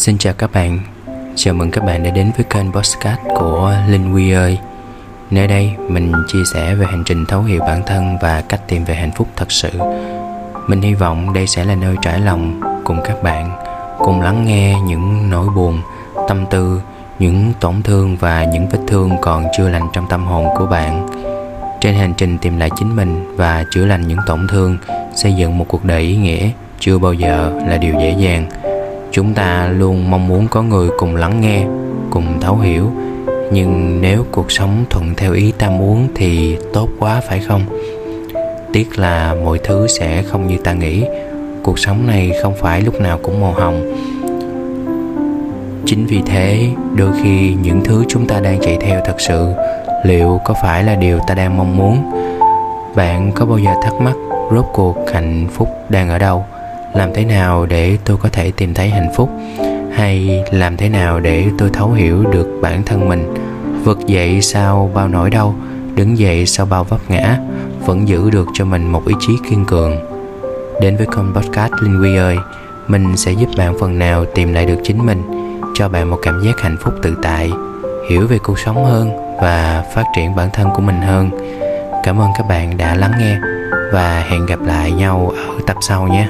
Xin chào các bạn, chào mừng các bạn đã đến với kênh podcast của Linh Quy ơi. Nơi đây mình chia sẻ về hành trình thấu hiểu bản thân và cách tìm về hạnh phúc thật sự. Mình hy vọng đây sẽ là nơi trải lòng cùng các bạn Cùng lắng nghe những nỗi buồn, tâm tư, những tổn thương và những vết thương còn chưa lành trong tâm hồn của bạn. Trên hành trình tìm lại chính mình và chữa lành những tổn thương Xây dựng một cuộc đời ý nghĩa chưa bao giờ là điều dễ dàng chúng ta luôn mong muốn có người cùng lắng nghe, cùng thấu hiểu. Nhưng nếu cuộc sống thuận theo ý ta muốn thì tốt quá, phải không? Tiếc là mọi thứ sẽ không như ta nghĩ. Cuộc sống này không phải lúc nào cũng màu hồng. Chính vì thế, đôi khi những thứ chúng ta đang chạy theo thật sự, liệu có phải là điều ta đang mong muốn? Bạn có bao giờ thắc mắc rốt cuộc hạnh phúc đang ở đâu? Làm thế nào để tôi có thể tìm thấy hạnh phúc? Hay làm thế nào để tôi thấu hiểu được bản thân mình? Vực dậy sau bao nỗi đau, đứng dậy sau bao vấp ngã, vẫn giữ được cho mình một ý chí kiên cường. Đến với con podcast linh quy ơi, mình sẽ giúp bạn phần nào tìm lại được chính mình, cho bạn một cảm giác hạnh phúc tự tại, hiểu về cuộc sống hơn và phát triển bản thân của mình hơn. Cảm ơn các bạn đã lắng nghe và hẹn gặp lại nhau ở tập sau nhé.